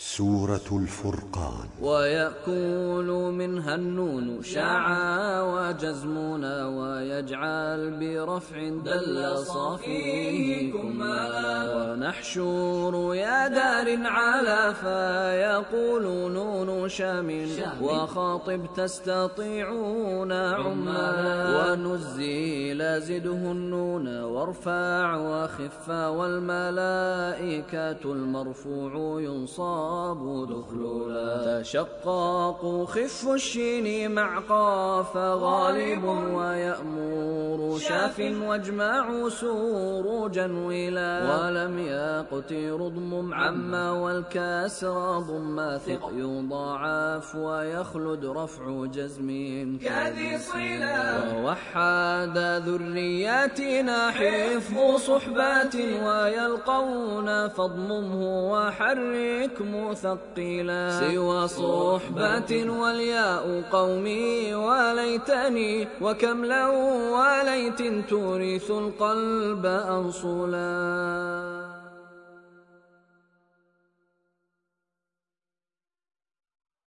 سورة الفرقان. ويأكل منها النون شعا وجزمنا ويجعل برفع دل صافيه كمالا ونحشور يا دار على فيقول نون شام وخاطب تستطيعون عمالا ونزيل زده النون وارفع وخف والملائكة المرفوع ينصاب دخلولا. تشقاق خف الشين مع قاف غالب ويأمور شاف. واجمع سروجا ولا ولم يقتر ضم عما والكسر ضم ثق. يضاعف ويخلد رفع جزم كذي صلا ووحد ذرياتنا حفظ صحبات ويلقون فاضممه وحرك مثقلا. سوى صحبة والياء قومي وليتني وكم لو وليت تورث القلب أنصلا